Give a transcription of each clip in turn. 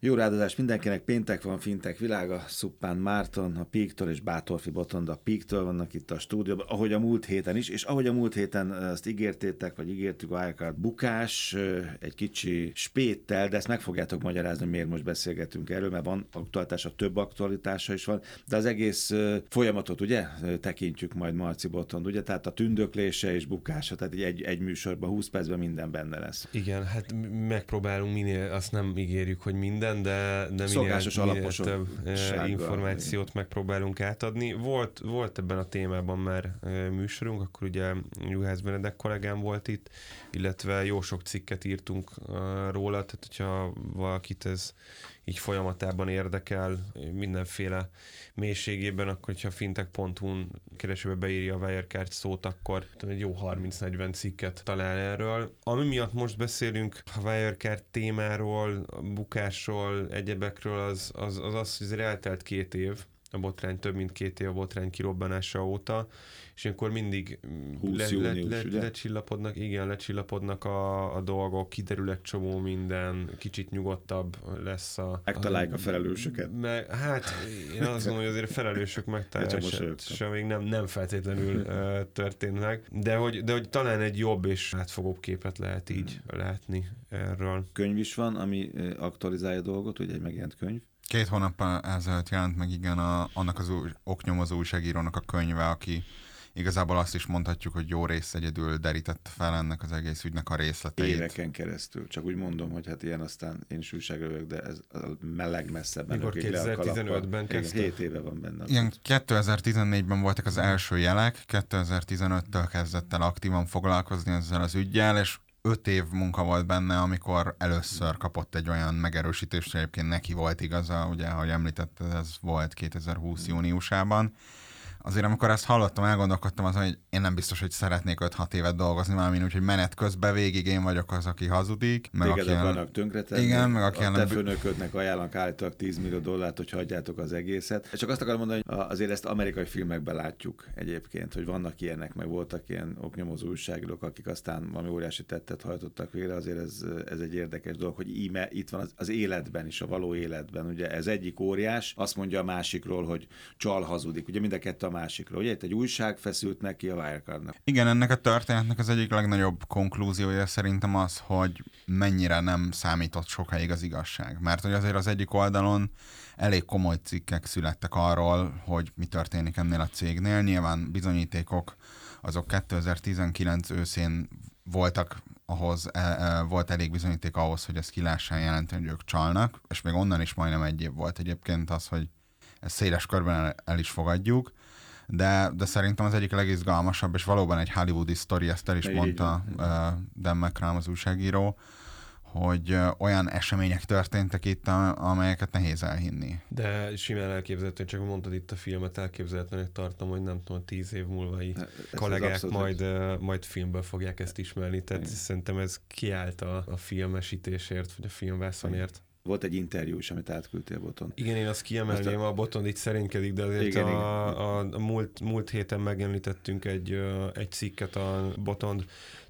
Jó ráadozás mindenkinek, péntek van, fintek világa, Szuppán Márton, a Píktől és Bátorfi Botond a Píktől vannak itt a stúdióban, ahogy a múlt héten is, és ahogy a múlt héten ezt ígértétek, vagy ígértük, a Wildcard bukás, egy kicsi spéttel, de ezt meg fogjátok magyarázni, miért most beszélgetünk erről, mert van aktualitása, több aktualitása is van, de az egész folyamatot ugye tekintjük majd Marci Botond, ugye, tehát a tündöklése és bukása, tehát egy, egy műsorban, 20 percben minden benne lesz. Igen, hát megpróbálunk minél, azt nem ígérjük, hogy minden, de, de minél, minél több információt megpróbálunk átadni. Volt, volt ebben a témában már műsorunk, akkor ugye Juhász Benedek kollégám volt itt, illetve jó sok cikket írtunk róla, tehát hogyha valakit ez így folyamatában érdekel mindenféle mélységében, akkor hogyha fintech.hu-n keresőbe beírja a Wirecard szót, akkor egy jó 30-40 cikket talál erről. Ami miatt most beszélünk a Wirecard témáról, a bukásról, egyebekről, az az, az, az hogy eltelt két év, a botrány több mint két év a botrány kirobbanása óta, és akkor mindig le, le, le, lecsillapodnak, igen, lecsillapodnak a, a dolgok, kiderül egy csomó minden, kicsit nyugodtabb lesz a... Megtalálják a felelősöket. Me, hát én azt gondolom, hogy azért a felelősök megtalálása még nem, nem feltétlenül uh, történt meg, de hogy, de hogy talán egy jobb és átfogóbb képet lehet így hmm. látni erről. Könyv is van, ami aktualizálja a dolgot, ugye egy megjelent könyv. Két hónappal ezelőtt jelent meg igen a, annak az új, oknyomozó újságírónak a könyve, aki igazából azt is mondhatjuk, hogy jó rész egyedül derítette fel ennek az egész ügynek a részleteit. Éveken keresztül. Csak úgy mondom, hogy hát ilyen aztán én is újságolók, de ez a meleg messzebben. Mikor 2015-ben kezdte? 7 éve van benne. Igen, 2014-ben voltak az első jelek, 2015-től kezdett el aktívan foglalkozni ezzel az ügyjel, és öt év munka volt benne, amikor először kapott egy olyan megerősítést, egyébként neki volt igaza, ugye, ahogy említette, ez volt 2020 júniusában, azért amikor ezt hallottam, elgondolkodtam azon, hogy én nem biztos, hogy szeretnék 5-6 évet dolgozni, mármint úgy, hogy menet közben végig én vagyok az, aki hazudik. Meg Téged aki vannak tönkretenni. Igen, meg aki a te főnöködnek ajánlanak állítólag 10 millió dollárt, hogy hagyjátok az egészet. Csak azt akarom mondani, hogy azért ezt amerikai filmekben látjuk egyébként, hogy vannak ilyenek, meg voltak ilyen oknyomozó újságírók, akik aztán valami óriási tettet hajtottak végre, azért ez, ez egy érdekes dolog, hogy íme itt van az, az életben is, a való életben. Ugye ez egyik óriás, azt mondja a másikról, hogy csal hazudik. Ugye mind a kettő a másikról. Ugye itt egy újság feszült neki a Wirecardnak. Igen, ennek a történetnek az egyik legnagyobb konklúziója szerintem az, hogy mennyire nem számított sokáig az igazság. Mert hogy azért az egyik oldalon elég komoly cikkek születtek arról, hogy mi történik ennél a cégnél. Nyilván bizonyítékok azok 2019 őszén voltak ahhoz, e, e, volt elég bizonyíték ahhoz, hogy ezt ki lehessen jelenteni, hogy ők csalnak, és még onnan is majdnem egy év volt egyébként az, hogy ezt széles körben el, el is fogadjuk de, de szerintem az egyik legizgalmasabb, és valóban egy hollywoodi sztori, ezt el is Így mondta uh, Dan McCrum, az újságíró, hogy uh, olyan események történtek itt, amelyeket nehéz elhinni. De simán elképzelhető, csak mondtad itt a filmet, elképzelhetőnek tartom, hogy nem tudom, tíz év múlva így kollégák majd, uh, majd filmből fogják ezt ismerni, tehát Igen. szerintem ez kiállt a, a filmesítésért, vagy a filmvászonért. Volt egy interjú is, amit átküldtél Boton. Igen, én azt kiemelném, a, a Boton itt szerénykedik, de azért igen, a, igen. A, a, múlt, múlt héten megemlítettünk egy, egy cikket a Botond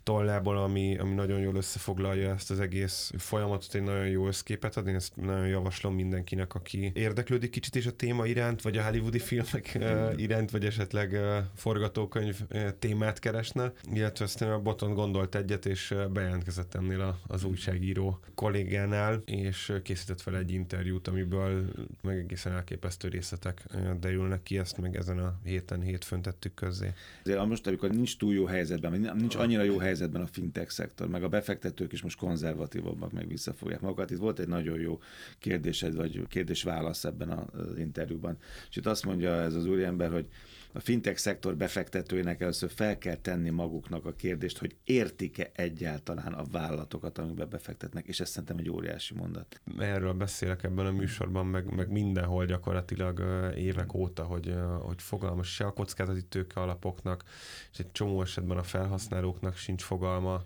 tollából, ami, ami nagyon jól összefoglalja ezt az egész folyamatot, egy nagyon jó összképet ad. Én ezt nagyon javaslom mindenkinek, aki érdeklődik kicsit is a téma iránt, vagy a hollywoodi filmek iránt, vagy esetleg forgatókönyv témát keresne. Illetve aztán a Boton gondolt egyet, és bejelentkezett ennél az újságíró kollégánál, és készített fel egy interjút, amiből meg egészen elképesztő részletek derülnek ki, ezt meg ezen a héten hétfőn tettük közzé. Azért most, amikor nincs túl jó helyzetben, nincs annyira jó helyzetben, helyzetben a fintech szektor, meg a befektetők is most konzervatívabbak, meg visszafogják magukat. Itt volt egy nagyon jó kérdésed, vagy kérdés-válasz ebben az interjúban. És itt azt mondja ez az úriember, hogy a fintech szektor befektetőinek először fel kell tenni maguknak a kérdést, hogy értik-e egyáltalán a vállalatokat, amikbe befektetnek, és ez szerintem egy óriási mondat. Erről beszélek ebben a műsorban, meg, meg mindenhol gyakorlatilag évek óta, hogy, hogy fogalmas se a kockázati tőke alapoknak, és egy csomó esetben a felhasználóknak sincs fogalma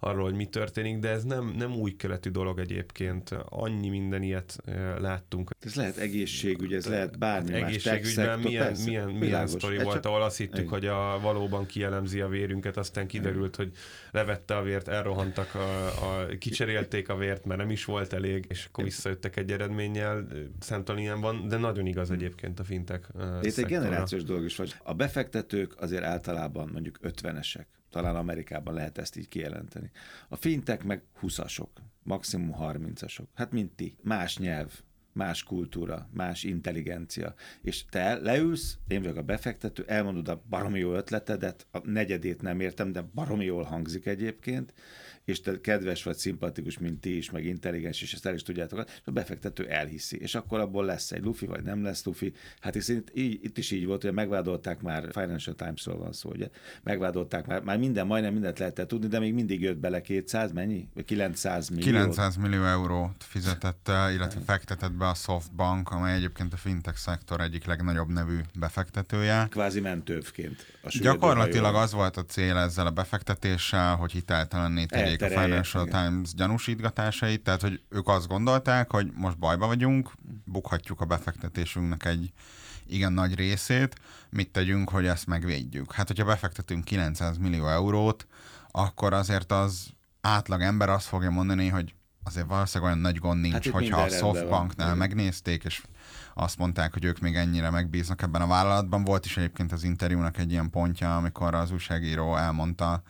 arról, hogy mi történik, de ez nem, nem új keletű dolog egyébként. Annyi minden ilyet láttunk. Ez lehet egészségügy, ez lehet bármi Egészségügyben más. milyen, persze, milyen, milyen sztori volt, csak... ahol azt hittük, hogy a, valóban kielemzi a vérünket, aztán kiderült, hogy levette a vért, elrohantak, a, a, kicserélték a vért, mert nem is volt elég, és akkor visszajöttek egy eredménnyel. Számtalan ilyen van, de nagyon igaz egyébként a fintek. Ez egy generációs dolog is vagy. A befektetők azért általában mondjuk 50-esek talán Amerikában lehet ezt így kijelenteni. A fintek meg 20-asok, maximum 30-asok. Hát mint ti. Más nyelv, más kultúra, más intelligencia. És te leülsz, én vagyok a befektető, elmondod a baromi jó ötletedet, a negyedét nem értem, de baromi jól hangzik egyébként, és te kedves vagy, szimpatikus, mint ti is, meg intelligens, és ezt el is tudjátok, a befektető elhiszi. És akkor abból lesz egy lufi, vagy nem lesz lufi. Hát hiszen itt, így, itt is így volt, hogy megvádolták már, Financial Times-ról van szó, ugye? Megvádolták már, már minden, majdnem mindent lehetett tudni, de még mindig jött bele 200, mennyi? 900 millió. 900 millió eurót fizetett, illetve fektetett be a Softbank, amely egyébként a fintech szektor egyik legnagyobb nevű befektetője. Kvázi mentővként. Gyakorlatilag az volt a cél ezzel a befektetéssel, hogy hiteltelenné tegyék a Financial igen. Times gyanúsítgatásait, tehát hogy ők azt gondolták, hogy most bajba vagyunk, bukhatjuk a befektetésünknek egy igen nagy részét, mit tegyünk, hogy ezt megvédjük. Hát, hogyha befektetünk 900 millió eurót, akkor azért az átlag ember azt fogja mondani, hogy azért valószínűleg olyan nagy gond nincs, hát hogyha a Softbanknál megnézték, és azt mondták, hogy ők még ennyire megbíznak ebben a vállalatban. Volt is egyébként az interjúnak egy ilyen pontja, amikor az újságíró elmondta,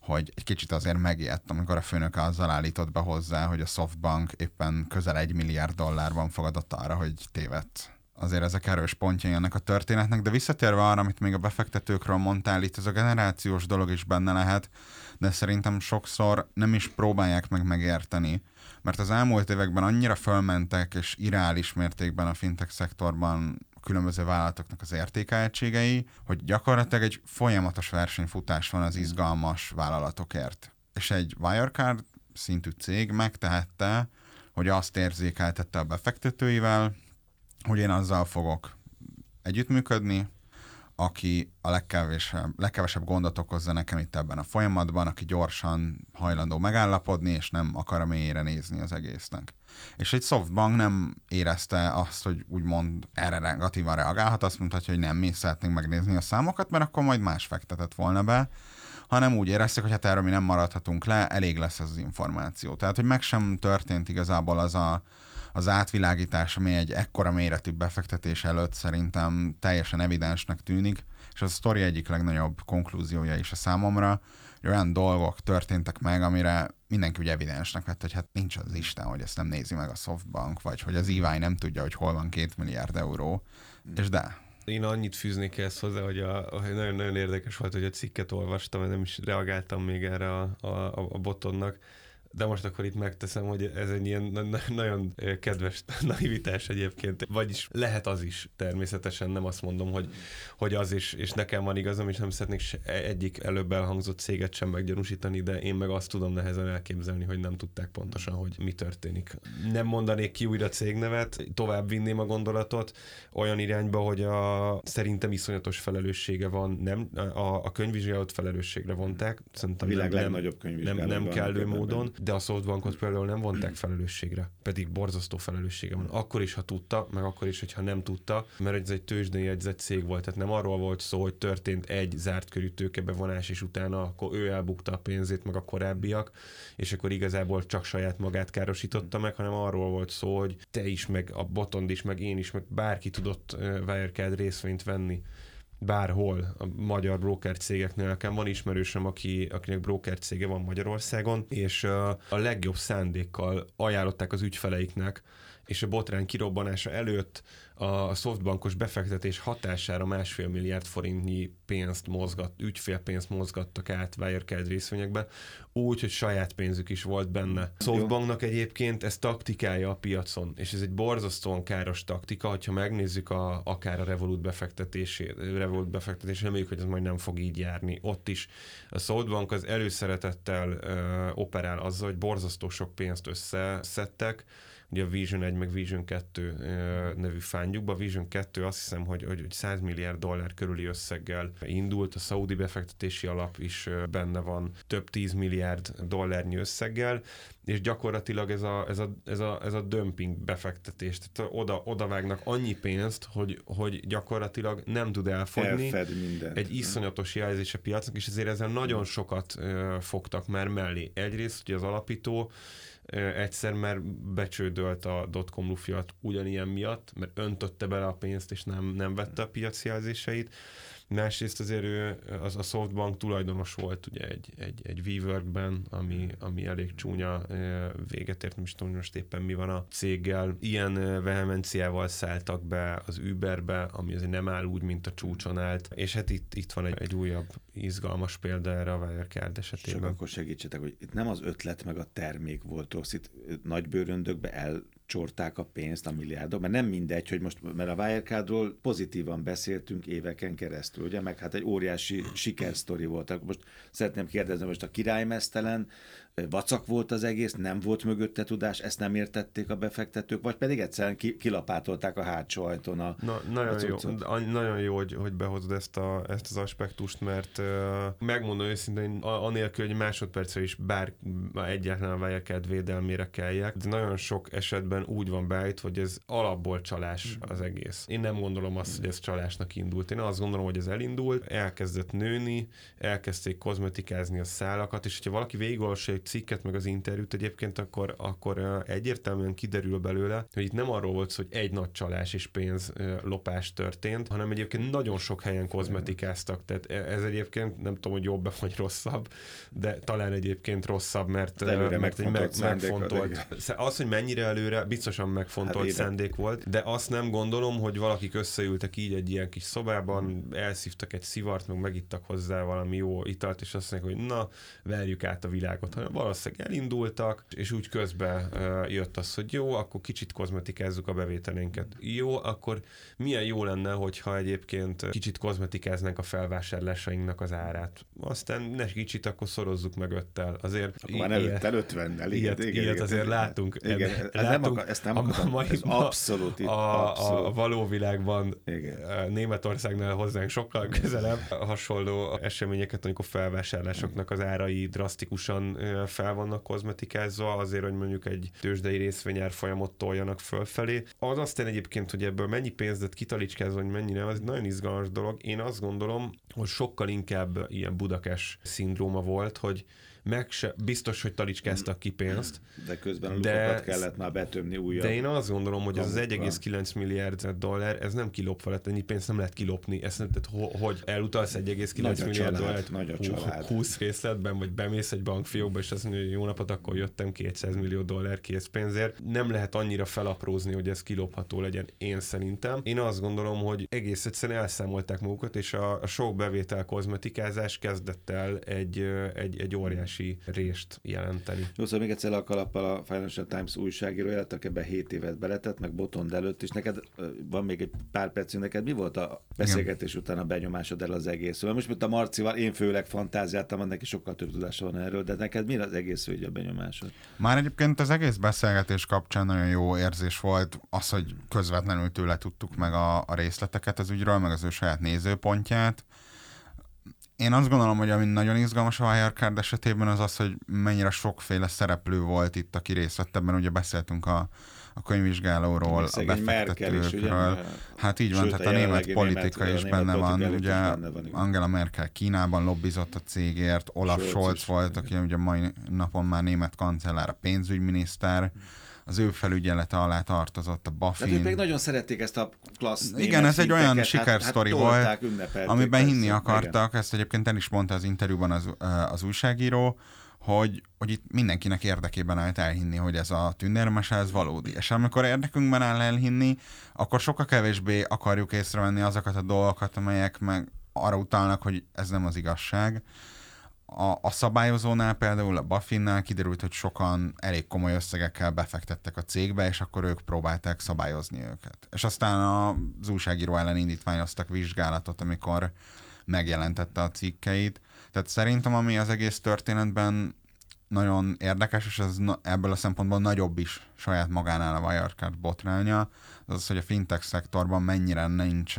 hogy egy kicsit azért megijedt, amikor a főnök azzal állított be hozzá, hogy a Softbank éppen közel egy milliárd dollárban fogadott arra, hogy tévedt. Azért ezek erős pontjai ennek a történetnek, de visszatérve arra, amit még a befektetőkről mondtál, itt ez a generációs dolog is benne lehet, de szerintem sokszor nem is próbálják meg megérteni, mert az elmúlt években annyira fölmentek, és irreális mértékben a fintech szektorban különböző vállalatoknak az értékeltségei, hogy gyakorlatilag egy folyamatos versenyfutás van az izgalmas vállalatokért. És egy Wirecard szintű cég megtehette, hogy azt érzékeltette a befektetőivel, hogy én azzal fogok együttműködni, aki a legkevesebb, legkevesebb gondot okozza nekem itt ebben a folyamatban, aki gyorsan hajlandó megállapodni, és nem akar a mélyére nézni az egésznek. És egy softbank nem érezte azt, hogy úgymond erre negatívan reagálhat, azt mondhatja, hogy nem, mi szeretnénk megnézni a számokat, mert akkor majd más fektetett volna be, hanem úgy érezték, hogy hát erről mi nem maradhatunk le, elég lesz ez az információ. Tehát, hogy meg sem történt igazából az a, az átvilágítás, ami egy ekkora méretű befektetés előtt szerintem teljesen evidensnek tűnik, és az a sztori egyik legnagyobb konklúziója is a számomra, hogy olyan dolgok történtek meg, amire mindenki ugye evidensnek vett, hogy hát nincs az Isten, hogy ezt nem nézi meg a Softbank, vagy hogy az EY nem tudja, hogy hol van két milliárd euró, és de. Én annyit fűznék ezt hozzá, hogy nagyon-nagyon érdekes volt, hogy a cikket olvastam, nem is reagáltam még erre a, a, a botonnak, de most akkor itt megteszem, hogy ez egy ilyen nagyon kedves naivitás egyébként. Vagyis lehet az is természetesen, nem azt mondom, hogy, hogy az is, és nekem van igazam, és nem szeretnék egyik előbb elhangzott céget sem meggyanúsítani, de én meg azt tudom nehezen elképzelni, hogy nem tudták pontosan, hogy mi történik. Nem mondanék ki újra cégnevet, tovább vinném a gondolatot olyan irányba, hogy a, szerintem iszonyatos felelőssége van, nem, a, a könyvvizsgálót felelősségre vonták, szerintem a világ nem, legnagyobb nem, nem kellő módon, de a Softbankot például nem vonták felelősségre, pedig borzasztó felelőssége van. Akkor is, ha tudta, meg akkor is, hogyha nem tudta, mert ez egy tőzsdei jegyzett cég volt, tehát nem arról volt szó, hogy történt egy zárt körű tőkebevonás, és utána akkor ő elbukta a pénzét, meg a korábbiak, és akkor igazából csak saját magát károsította meg, hanem arról volt szó, hogy te is, meg a Botond is, meg én is, meg bárki tudott Wirecard részvényt venni bárhol a magyar broker cégeknél. Nekem van ismerősöm, aki, akinek broker cége van Magyarországon, és a legjobb szándékkal ajánlották az ügyfeleiknek, és a botrány kirobbanása előtt a szoftbankos befektetés hatására másfél milliárd forintnyi pénzt mozgat, ügyfélpénzt mozgattak át Wirecard részvényekbe, úgy, hogy saját pénzük is volt benne. A Softbanknak egyébként ez taktikája a piacon, és ez egy borzasztóan káros taktika, hogyha megnézzük a, akár a Revolut befektetését, Revolut befektetését, reméljük, hogy ez majd nem fog így járni. Ott is a Softbank az előszeretettel uh, operál azzal, hogy borzasztó sok pénzt összeszedtek, ugye a Vision 1 meg Vision 2 nevű fándjukba. A Vision 2 azt hiszem, hogy, hogy 100 milliárd dollár körüli összeggel indult, a Saudi befektetési alap is benne van több 10 milliárd dollárnyi összeggel, és gyakorlatilag ez a, ez a, ez a, ez a dömping befektetés, tehát oda, oda vágnak annyi pénzt, hogy, hogy gyakorlatilag nem tud elfogni egy iszonyatos jelzés a piacnak, és ezért ezzel nagyon sokat fogtak már mellé. Egyrészt ugye az alapító egyszer már becsődölt a dotcom lufiat ugyanilyen miatt, mert öntötte bele a pénzt, és nem, nem vette a piaci jelzéseit. Másrészt azért ő, az a Softbank tulajdonos volt ugye egy, egy, egy WeWorkben, ami, ami elég csúnya véget ért, nem is tudom most éppen mi van a céggel. Ilyen vehemenciával szálltak be az Uberbe, ami azért nem áll úgy, mint a csúcson állt. És hát itt, itt van egy, egy újabb izgalmas példa erre a Wirecard esetében. Csak akkor segítsetek, hogy itt nem az ötlet meg a termék volt rossz, itt nagy bőröndökbe el csorták a pénzt, a milliárdok, mert nem mindegy, hogy most, mert a Wirecardról pozitívan beszéltünk éveken keresztül, ugye, meg hát egy óriási sikersztori volt. Most szeretném kérdezni, most a királymesztelen vacak volt az egész, nem volt mögötte tudás, ezt nem értették a befektetők, vagy pedig egyszerűen ki, kilapátolták a hátsó ajtón a Na, nagyon, a jó, nagyon jó, hogy, hogy behozod ezt, a, ezt az aspektust, mert uh, megmondom őszintén, anélkül, hogy másodpercre is bár egyáltalán a Wirecard védelmére kelljek, de nagyon sok esetben úgy van beállítva, hogy ez alapból csalás az egész. Én nem gondolom azt, hogy ez csalásnak indult. Én azt gondolom, hogy ez elindult, elkezdett nőni, elkezdték kozmetikázni a szálakat, és hogyha valaki végigolvassa egy cikket, meg az interjút egyébként, akkor, akkor egyértelműen kiderül belőle, hogy itt nem arról volt hogy egy nagy csalás és pénz lopás történt, hanem egyébként nagyon sok helyen kozmetikáztak. Tehát e, ez egyébként nem tudom, hogy jobb vagy rosszabb, de talán egyébként rosszabb, mert, mert egy meg, megfontolt. Az, hogy mennyire előre, biztosan megfontolt hát szándék volt, de azt nem gondolom, hogy valakik összeültek így egy ilyen kis szobában, elszívtak egy szivart, meg megittak hozzá valami jó italt, és azt mondják, hogy na, verjük át a világot, hanem valószínűleg elindultak, és úgy közben jött az, hogy jó, akkor kicsit kozmetikázzuk a bevételénket. Jó, akkor milyen jó lenne, hogyha egyébként kicsit kozmetikáznánk a felvásárlásainknak az árát. Aztán ne kicsit, akkor szorozzuk meg öttel. Azért akkor már előttel ötvennel. Ilyet, igen, ilyet igen, azért látunk. Igen, ez látunk nem akar, ezt nem akarom, a, ez abszolút, a, abszolút. a való világban igen. Németországnál hozzánk sokkal közelebb hasonló eseményeket, amikor felvásárlásoknak az árai drasztikusan fel vannak kozmetikázva, azért, hogy mondjuk egy tőzsdei részvényár folyamot toljanak fölfelé. Az aztán egyébként, hogy ebből mennyi pénzt lett kitalicskázva, hogy mennyi nem, az egy nagyon izgalmas dolog. Én azt gondolom, hogy sokkal inkább ilyen budakes szindróma volt, hogy meg se, biztos, hogy talicskáztak ki pénzt. De közben de, kellett már betömni újabb. De én azt gondolom, hogy az 1,9 milliárd dollár, ez nem kilopva lett, ennyi pénzt nem lehet kilopni. Ezt nem, tehát, hogy elutalsz 1,9 milliárd dollárt nagy a család. 20 részletben, vagy bemész egy bankfiókba, és azt mondja, hogy jó napot, akkor jöttem 200 millió dollár készpénzért. Nem lehet annyira felaprózni, hogy ez kilopható legyen, én szerintem. Én azt gondolom, hogy egész egyszerűen elszámolták magukat, és a, a sok bevétel kozmetikázás kezdett el egy, egy, egy óriási óriási rést jelenteni. Jó, szóval még egyszer a kalappal a Financial Times újságírója, ebbe 7 évet beletett, meg Botond előtt is. Neked van még egy pár percünk, neked mi volt a beszélgetés Igen. után a benyomásod el az egész? Szóval most, mint a Marcival, én főleg fantáziáltam, neki sokkal több tudása van erről, de neked mi az egész ügy a benyomásod? Már egyébként az egész beszélgetés kapcsán nagyon jó érzés volt az, hogy közvetlenül tőle tudtuk meg a, a részleteket az ügyről, meg az ő saját nézőpontját én azt gondolom, hogy ami nagyon izgalmas a Wirecard esetében az az, hogy mennyire sokféle szereplő volt itt, aki részt vett ebben. Ugye beszéltünk a, a könyvvizsgálóról, a befektetőkről. hát így van, tehát a német politika is benne van. Ugye benne van, Angela Merkel Kínában lobbizott a cégért, Olaf Scholz volt, aki ugye mai napon már német kancellár, a pénzügyminiszter. Hmm az ő felügyelete alá tartozott a Buffy. Tehát ők még nagyon szerették ezt a klassz Igen, ez egy olyan hát- sikersztori hát, volt, amiben hinni persze, akartak, igen. ezt egyébként el is mondta az interjúban az, az újságíró, hogy, hogy itt mindenkinek érdekében állt elhinni, hogy ez a tündérmese, ez valódi. És amikor érdekünkben áll elhinni, akkor sokkal kevésbé akarjuk észrevenni azokat a dolgokat, amelyek meg arra utalnak, hogy ez nem az igazság a, a szabályozónál például a Buffinnál kiderült, hogy sokan elég komoly összegekkel befektettek a cégbe, és akkor ők próbálták szabályozni őket. És aztán az újságíró ellen indítványoztak vizsgálatot, amikor megjelentette a cikkeit. Tehát szerintem, ami az egész történetben nagyon érdekes, és ez ebből a szempontból nagyobb is saját magánál a Wirecard botránya, az hogy a fintech szektorban mennyire nincs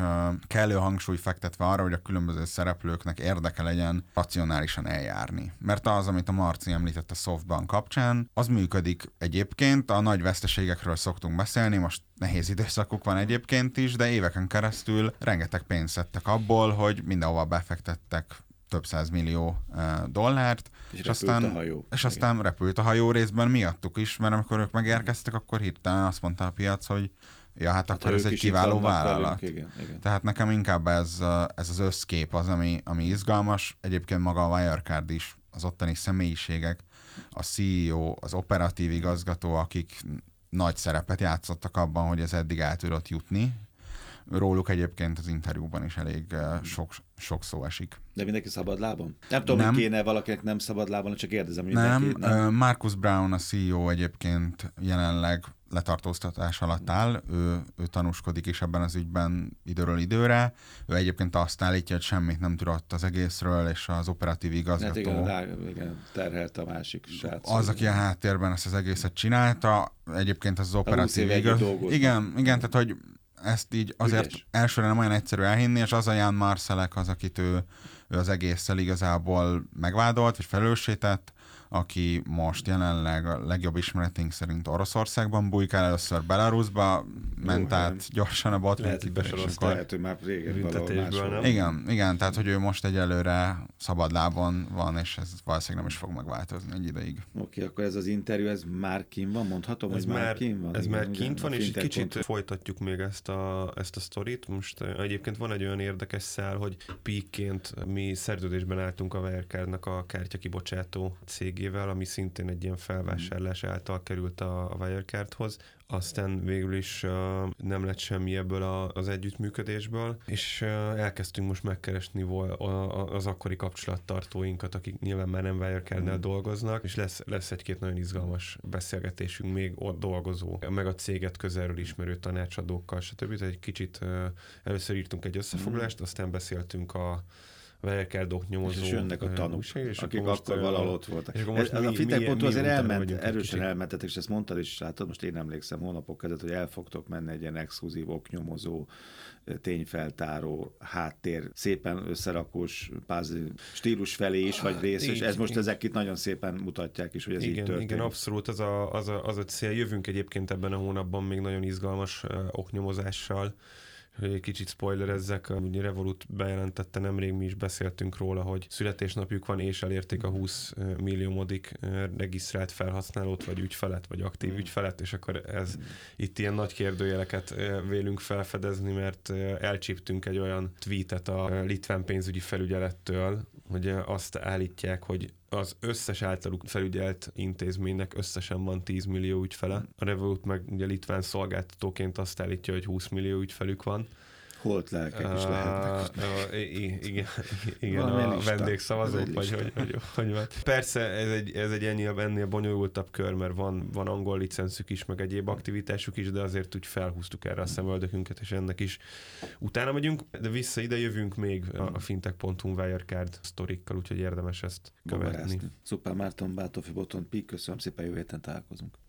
kellő hangsúly fektetve arra, hogy a különböző szereplőknek érdeke legyen racionálisan eljárni. Mert az, amit a Marci említett a Softbank kapcsán, az működik egyébként, a nagy veszteségekről szoktunk beszélni, most nehéz időszakuk van egyébként is, de éveken keresztül rengeteg pénzt szedtek abból, hogy mindenhova befektettek több száz millió dollárt, és, és aztán, a hajó. És aztán igen. repült a hajó részben miattuk is, mert amikor ők megérkeztek, akkor hirtelen azt mondta a piac, hogy ja, hát, hát akkor ez egy kiváló vállalat. Velünk, igen, igen. Tehát nekem inkább ez, ez az összkép az, ami, ami izgalmas. Egyébként maga a Wirecard is, az ottani személyiségek, a CEO, az operatív igazgató, akik nagy szerepet játszottak abban, hogy ez eddig el tudott jutni, Róluk egyébként az interjúban is elég eh, sok, sok szó esik. De mindenki szabad lábon? Nem tudom, nem. hogy kéne valakinek nem szabad lábon, csak kérdezem, hogy nem, nem. Marcus Brown, a CEO egyébként jelenleg letartóztatás alatt áll, ő, ő tanúskodik is ebben az ügyben időről időre. Ő egyébként azt állítja, hogy semmit nem tudott az egészről, és az operatív igazgató... Hát igen, rá, igen terhelt a másik srác. Az, aki a háttérben ezt az egészet csinálta, egyébként az, az operatív igazgató... Igen, igen, tehát hogy ezt így azért Ügyes. elsőre nem olyan egyszerű elhinni, és az a Jan Marcelek az, akit ő, ő az egésszel igazából megvádolt, vagy felelősített, aki most jelenleg a legjobb ismeretünk szerint Oroszországban bujkál, először Belarusba, ment Jó, át gyorsan a botrány Lehet, hogy már régen? Igen, igen, tehát hogy ő most egyelőre szabad lábon van, és ez valószínűleg nem is fog megváltozni egy ideig. Oké, akkor ez az interjú, ez már kint van, mondhatom, ez hogy már, kint van? Ez igen, már kint van, és egy kicsit pont... folytatjuk még ezt a, ezt a sztorit. Most egyébként van egy olyan érdekes szál, hogy píkként mi szerződésben álltunk a Wirecardnak a kártyakibocsátó cég cégével, ami szintén egy ilyen felvásárlás által került a, a Wirecardhoz, aztán végül is uh, nem lett semmi ebből a, az együttműködésből, és uh, elkezdtünk most megkeresni vol, a, a, az akkori kapcsolattartóinkat, akik nyilván már nem Wirecardnál mm. dolgoznak, és lesz, lesz egy-két nagyon izgalmas beszélgetésünk még ott dolgozó, meg a céget közelről ismerő tanácsadókkal, stb. Tehát egy kicsit uh, először írtunk egy összefoglalást, mm. aztán beszéltünk a Verekerdok nyomozó. És jönnek a tanúk, és akik akkor, akkor valahol ott voltak. És akkor most ez, mi, a fintech azért elment, erősen elmentetek, és ezt mondtad is, látod, most én emlékszem hónapok között, hogy el fogtok menni egy ilyen exkluzív oknyomozó, tényfeltáró, háttér, szépen összerakós pázi stílus felé is, vagy rész, és ez most ezek itt nagyon szépen mutatják is, hogy ez igen, így történik. Igen, abszolút, az a, az, a, az a cél. Jövünk egyébként ebben a hónapban még nagyon izgalmas oknyomozással, hogy egy kicsit spoilerezzek, ugye Revolut bejelentette nemrég, mi is beszéltünk róla, hogy születésnapjuk van, és elérték a 20 milliómodik regisztrált felhasználót, vagy ügyfelet, vagy aktív mm. ügyfelet, és akkor ez itt ilyen nagy kérdőjeleket vélünk felfedezni, mert elcsíptünk egy olyan tweetet a litván pénzügyi felügyelettől, hogy azt állítják, hogy az összes általuk felügyelt intézménynek összesen van 10 millió ügyfele. A Revolut meg ugye litván szolgáltatóként azt állítja, hogy 20 millió ügyfelük van. Holt lelkek is lehetnek. Uh, igen, igen a vendégszavazók, vagy hogy, hogy, hogy van. Persze ez egy, ez egy ennél, ennél bonyolultabb kör, mert van, van angol licenszük is, meg egyéb aktivitásuk is, de azért úgy felhúztuk erre a szemöldökünket, és ennek is utána megyünk, de vissza ide jövünk még a, fintech.hu Wirecard sztorikkal, úgyhogy érdemes ezt követni. Szuper Márton, Bátofi Boton, Pik, köszönöm szépen, jövő héten találkozunk.